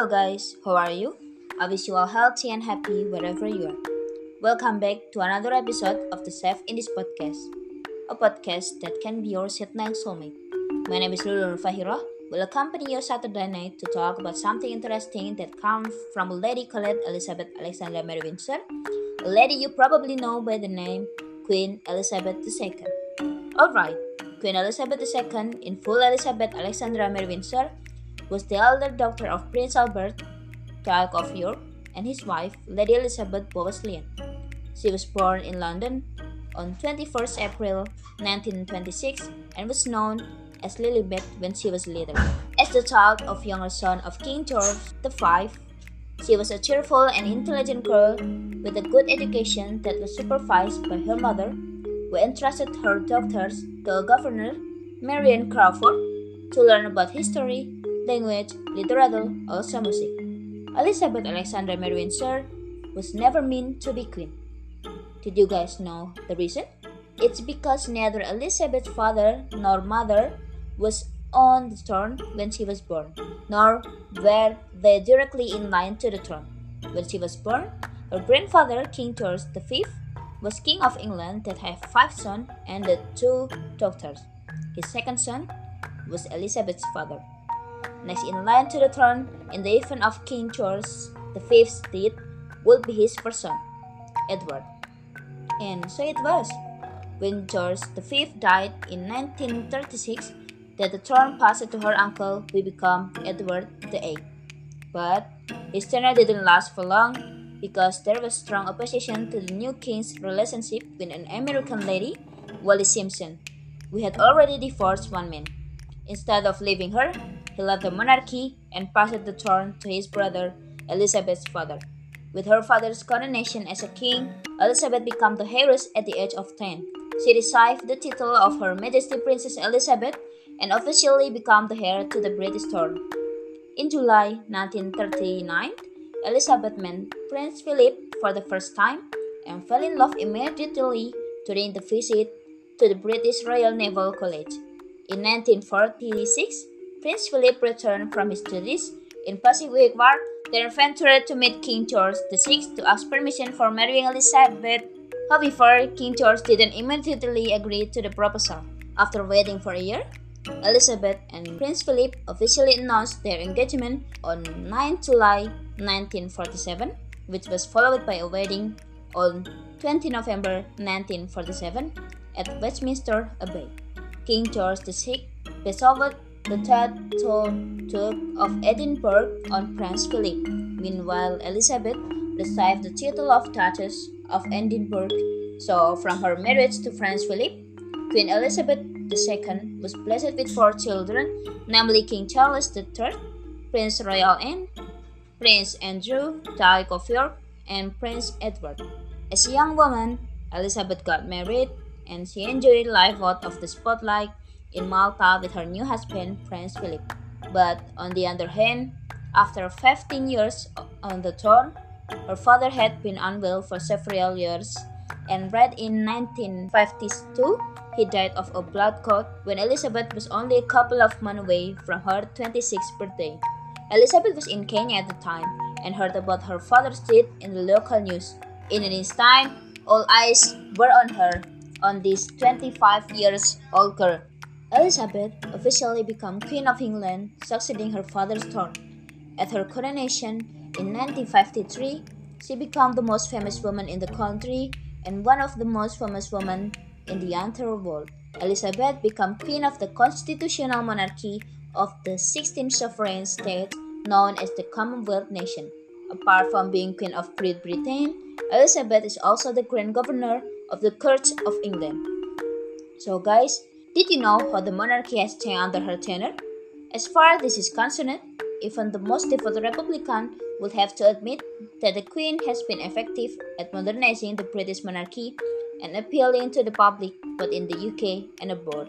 Hello guys, how are you? I wish you all healthy and happy wherever you are. Welcome back to another episode of the Safe in this podcast, a podcast that can be your night soulmate. My name is Lulu Fahira. Will accompany you Saturday night to talk about something interesting that comes from a lady called Elizabeth Alexandra Mary Windsor, a lady you probably know by the name Queen Elizabeth II. Alright, Queen Elizabeth II, in full Elizabeth Alexandra Mary Windsor, was the elder daughter of Prince Albert, Duke of York, and his wife, Lady Elizabeth Bowes-Lyon. She was born in London on 21st April 1926 and was known as Lilibet when she was little. As the child of younger son of King George V, she was a cheerful and intelligent girl with a good education that was supervised by her mother, who entrusted her daughters to a governor, Marion Crawford, to learn about history, language, literature, also music. Elizabeth Alexandra Mary Windsor was never meant to be queen. Did you guys know the reason? It's because neither Elizabeth's father nor mother was on the throne when she was born, nor were they directly in line to the throne. When she was born, her grandfather, King George V, was King of England that had five sons and two daughters. His second son was Elizabeth's father. Next in line to the throne in the event of King George V's death would be his first son, Edward. And so it was. When George V died in 1936, that the throne passed to her uncle, who became Edward VIII. But his tenure didn't last for long because there was strong opposition to the new king's relationship with an American lady, Wallis Simpson, who had already divorced one man. Instead of leaving her, he left the monarchy and passed the throne to his brother, Elizabeth's father. With her father's coronation as a king, Elizabeth became the heiress at the age of 10. She received the title of Her Majesty Princess Elizabeth and officially became the heir to the British throne. In July 1939, Elizabeth met Prince Philip for the first time and fell in love immediately during the visit to the British Royal Naval College. In 1946, Prince Philip returned from his studies in Pacific War, then ventured to meet King George VI to ask permission for marrying Elizabeth. However, King George didn't immediately agree to the proposal. After waiting for a year, Elizabeth and Prince Philip officially announced their engagement on 9 July 1947, which was followed by a wedding on 20 November 1947 at Westminster Abbey. King George VI bestowed the title Duke of Edinburgh on Prince Philip. Meanwhile, Elizabeth received the title of Duchess of Edinburgh. So, from her marriage to Prince Philip, Queen Elizabeth II was blessed with four children, namely King Charles III, Prince Royal Anne, Prince Andrew, Duke of York, and Prince Edward. As a young woman, Elizabeth got married and she enjoyed life out of the spotlight in Malta with her new husband, Prince Philip. But on the other hand, after 15 years on the throne, her father had been unwell for several years, and right in 1952, he died of a blood clot when Elizabeth was only a couple of months away from her 26th birthday. Elizabeth was in Kenya at the time and heard about her father's death in the local news. In an instant, all eyes were on her, on this 25 years old girl. Elizabeth officially became Queen of England, succeeding her father's throne. At her coronation in 1953, she became the most famous woman in the country and one of the most famous women in the entire world. Elizabeth became Queen of the constitutional monarchy of the 16 sovereign states known as the Commonwealth nation. Apart from being Queen of Great Britain, Elizabeth is also the Grand Governor of the Church of England. So, guys, did you know how the monarchy has changed under her tenure? As far as this is concerned, even the most devout Republican would have to admit that the Queen has been effective at modernizing the British monarchy and appealing to the public both in the UK and abroad.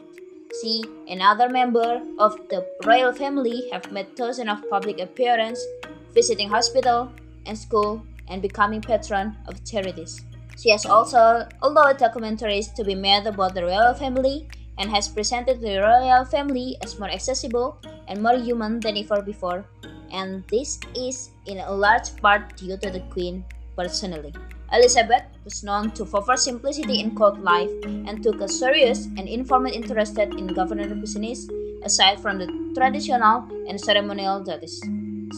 She and other members of the royal family have made thousands of public appearances, visiting hospital and school, and becoming patron of charities. She has also allowed documentaries to be made about the royal family and has presented the royal family as more accessible and more human than ever before, and this is in a large part due to the Queen personally. Elizabeth was known to favor simplicity in court life and took a serious and informed interest in government business aside from the traditional and ceremonial duties.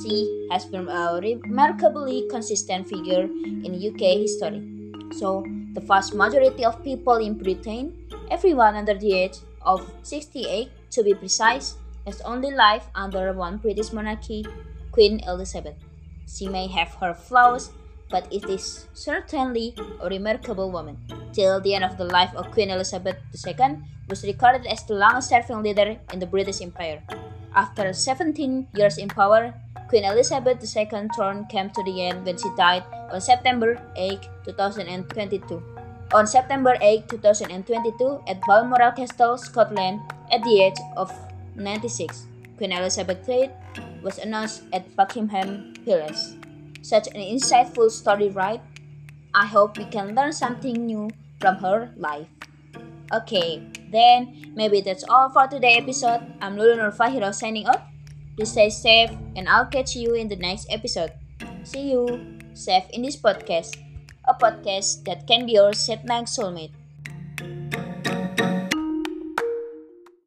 She has been a remarkably consistent figure in UK history. So, the vast majority of people in Britain, everyone under the age of 68 to be precise, has only lived under one British monarchy, Queen Elizabeth. She may have her flaws, but it is certainly a remarkable woman. Till the end of the life of Queen Elizabeth II was recorded as the longest-serving leader in the British Empire. After 17 years in power, Queen Elizabeth II's throne came to the end when she died on September 8, 2022. On September 8, 2022, at Balmoral Castle, Scotland, at the age of 96, Queen Elizabeth II was announced at Buckingham Palace. Such an insightful story, right? I hope we can learn something new from her life. Okay, then maybe that's all for today's episode. I'm Lulu Nurfahiro signing off. Please stay safe and I'll catch you in the next episode. See you, safe in this podcast, a podcast that can be your set night soulmate.